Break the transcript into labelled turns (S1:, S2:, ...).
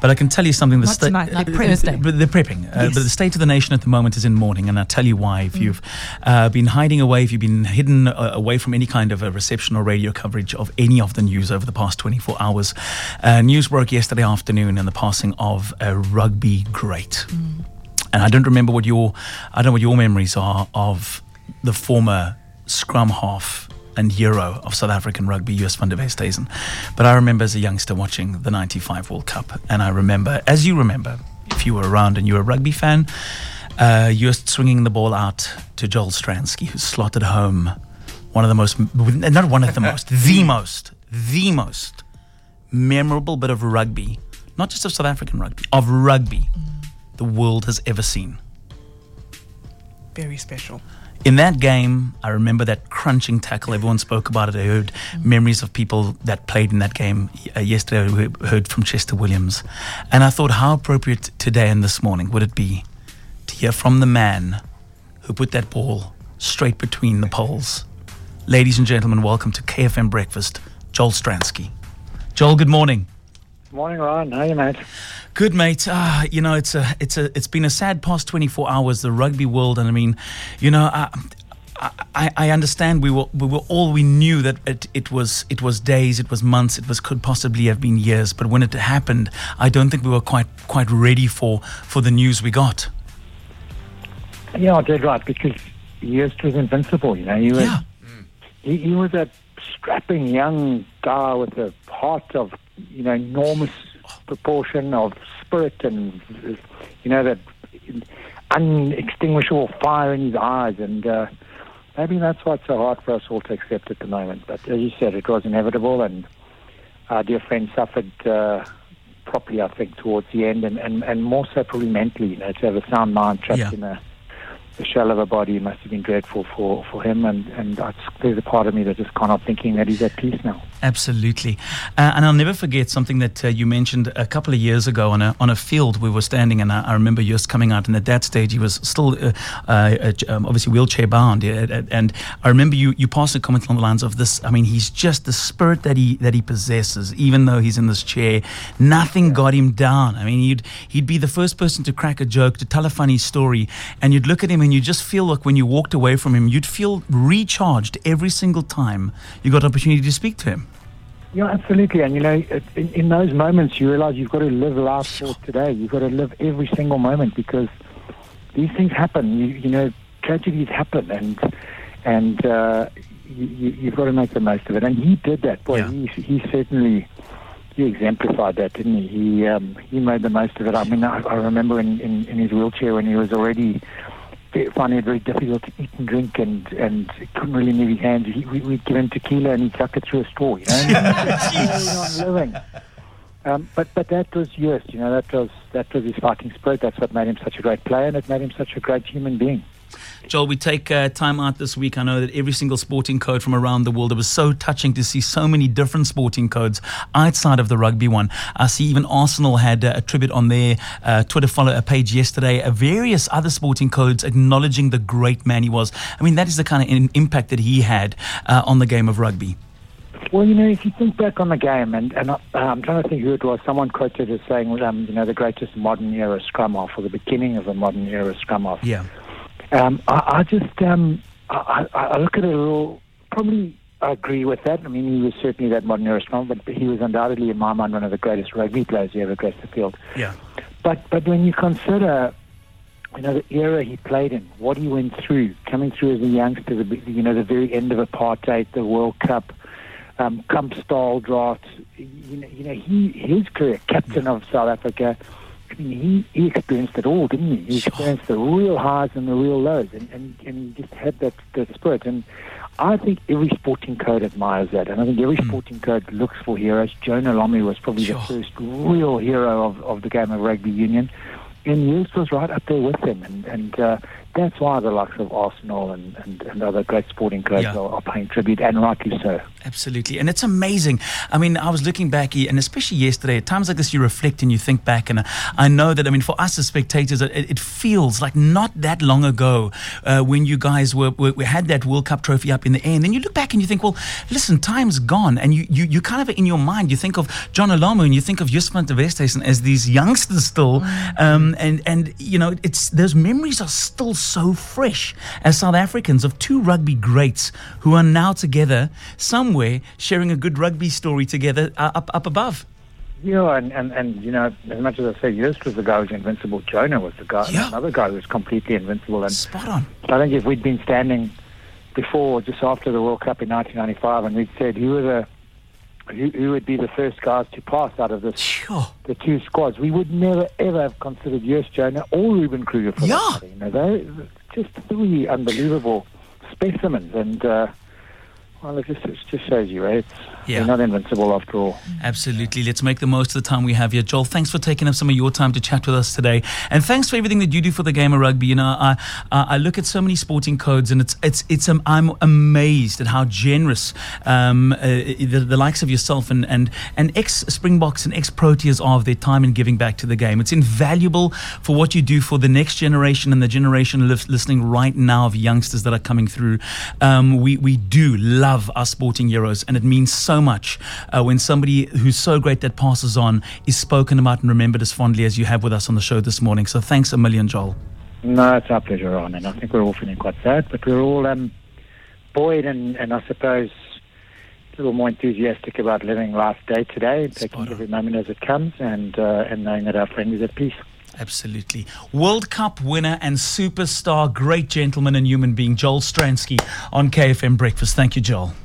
S1: But I can tell you something. The
S2: Not tonight, like Thursday.
S1: But the prepping. Uh, But the state of the nation at the moment is in mourning, and I'll tell you why. If you've uh, been hiding away, if you've been hidden uh, away from any kind of a reception or radio coverage of any of the news over the past 24 hours, uh, news broke yesterday afternoon in the passing of a rugby great. And I don't remember what your, I don't know what your memories are of the former scrum half and hero of South African rugby, Joost van der Westhuizen. But I remember as a youngster watching the 95 World Cup. And I remember, as you remember, if you were around and you were a rugby fan, uh, you were swinging the ball out to Joel Stransky, who slotted home one of the most, not one of the most, the most, the most memorable bit of rugby, not just of South African rugby, of rugby the world has ever seen.
S2: Very special.
S1: In that game, I remember that crunching tackle. Everyone spoke about it. I heard memories of people that played in that game uh, yesterday. We heard from Chester Williams. And I thought, how appropriate today and this morning would it be to hear from the man who put that ball straight between the poles? Ladies and gentlemen, welcome to KFM Breakfast, Joel Stransky. Joel, good morning.
S3: Morning, Ryan. How are you, mate?
S1: Good mate. Ah, you know, it's a, it's a, it's been a sad past 24 hours. The rugby world, and I mean, you know, I, I, I understand we were, we were all we knew that it, it was, it was days, it was months, it was could possibly have been years. But when it happened, I don't think we were quite, quite ready for, for the news we got.
S3: Yeah, dead right, because Joost was invincible, you know. He was,
S1: Yeah.
S3: he, he was a strapping young guy with a heart of, you know, enormous proportion of spirit and, you know, that unextinguishable fire in his eyes. And uh, maybe that's why it's so hard for us all to accept at the moment. But as you said, it was inevitable, and our dear friend suffered uh, properly, I think, towards the end, and, and, and more so probably mentally, you know, to have a sound mind trapped
S1: Yeah.
S3: in a the shell of a body must have been dreadful for, for him, and, and I, there's a part of me that just can't help thinking that he's at peace now.
S1: Absolutely, uh, and I'll never forget something that uh, you mentioned a couple of years ago on a on a field we were standing, and I, I remember just coming out, and at that stage he was still uh, uh, um, obviously wheelchair bound, and I remember you you passed a comment along the lines of this. I mean, he's just the spirit that he that he possesses, even though he's in this chair. Nothing got him down. I mean, he'd he'd be the first person to crack a joke, to tell a funny story, and you'd look at him and you just feel like when you walked away from him, you'd feel recharged every single time you got an opportunity to speak to him.
S3: Yeah, absolutely. And you know, in, in those moments, you realize you've got to live life for today. You've got to live every single moment because these things happen. You, you know, tragedies happen, and and uh, you, you've got to make the most of it. And he did that. Boy,
S1: Yeah.
S3: he, he certainly he exemplified that, didn't he? He um, he made the most of it. I mean, I, I remember in, in, in his wheelchair when he was already finding it very difficult to eat and drink and, and couldn't really move his hands. He, we, we'd give him tequila and he'd chuck it through a straw, you know. And carrying on living. Um, but but that was Joost, you know. That was that was his fighting spirit. That's what made him such a great player, and it made him such a great human being.
S1: Joel, we take uh, time out this week. I know that every single sporting code from around the world, it was so touching to see so many different sporting codes outside of the rugby one. I see even Arsenal had uh, a tribute on their uh, Twitter follow page yesterday, uh, various other sporting codes acknowledging the great man he was. I mean, that is the kind of in- impact that he had uh, on the game of rugby.
S3: Well, you know, if you think back on the game, and, and uh, I'm trying to think who it was, someone quoted as saying, um, you know, the greatest modern era scrum half, or the beginning of the modern era scrum half.
S1: Yeah.
S3: Um, I, I just um, I, I look at it all. Probably I agree with that. I mean, he was certainly that modern era strong, but he was undoubtedly, in my mind, one of the greatest rugby players who ever graced the field.
S1: Yeah.
S3: But but when you consider, you know, the era he played in, what he went through, coming through as a youngster, the you know, the very end of apartheid, the World Cup, um, Kamp Staaldraad, you know, you know, he his career, captain of South Africa. I mean, he, he experienced it all, didn't he? He
S1: Sure.
S3: experienced the real highs and the real lows, and, and, and he just had that, that spirit. And I think every sporting code admires that, and I think every sporting code looks for heroes. Jonah Lomu was probably
S1: Sure.
S3: the first real hero of, of the game of rugby union, and Joost was right up there with him. And, and uh, that's why the likes of Arsenal and, and, and other great sporting clubs
S1: Yeah.
S3: are, are paying tribute, and rightly so.
S1: Absolutely. And it's amazing. I mean, I was looking back, and especially yesterday, at times like this, you reflect and you think back. And I know that, I mean, for us as spectators, it, it feels like not that long ago uh, when you guys were, were, we had that World Cup trophy up in the air. And then you look back and you think, well, listen, time's gone. And you, you, you kind of, in your mind, you think of Jonah Lomu and you think of Joost van der Westhuizen as these youngsters still. Um, and, and, you know, it's those memories are still so fresh as South Africans of two rugby greats who are now together somewhere sharing a good rugby story together uh, up, up above.
S3: Yeah, and, and, and you know, as much as I said, Joost was the guy who was invincible. Jonah was the guy,
S1: Yeah.
S3: another guy who was completely invincible. And
S1: Spot on.
S3: I think if we'd been standing before, just after the World Cup in 1995, and we'd said who were the who, who would be the first guys to pass out of this
S1: Sure.
S3: the two squads, we would never ever have considered Joost Jonah or Ruben Kruger for
S1: Yeah.
S3: that. You know, they're just three unbelievable specimens, and uh, well, it just it just shows you, right? It's,
S1: Yeah.
S3: We're not invincible after all.
S1: Absolutely. Let's make the most of the time we have here. Joel, thanks for taking up some of your time to chat with us today. And thanks for everything that you do for the game of rugby. You know, I, I look at so many sporting codes and it's, it's, it's, um, I'm amazed at how generous um, uh, the, the likes of yourself and, and, and ex Springboks and ex Proteas are of their time in giving back to the game. It's invaluable for what you do for the next generation and the generation lis- listening right now of youngsters that are coming through. Um, we, we do love our sporting heroes, and it means so much uh, when somebody who's so great that passes on is spoken about and remembered as fondly as you have with us on the show this morning. So thanks a million, Joel.
S3: No, it's our pleasure, Ron, and I think we're all feeling quite sad, but we're all um, buoyed and, and I suppose a little more enthusiastic about living life day to day, taking every moment as it comes, and uh, and knowing that our friend is at peace.
S1: Absolutely. World Cup winner and superstar, great gentleman and human being, Joel Stransky on KFM Breakfast. Thank you, Joel.